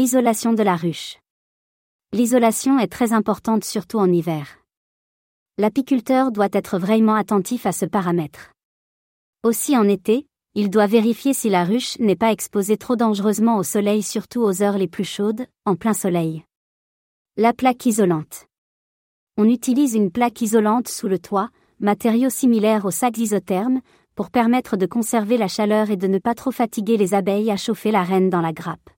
Isolation de la ruche. L'isolation est très importante surtout en hiver. L'apiculteur doit être vraiment attentif à ce paramètre. Aussi en été, il doit vérifier si la ruche n'est pas exposée trop dangereusement au soleil surtout aux heures les plus chaudes, en plein soleil. La plaque isolante. On utilise une plaque isolante sous le toit, matériau similaire aux sacs isothermes, pour permettre de conserver la chaleur et de ne pas trop fatiguer les abeilles à chauffer la reine dans la grappe.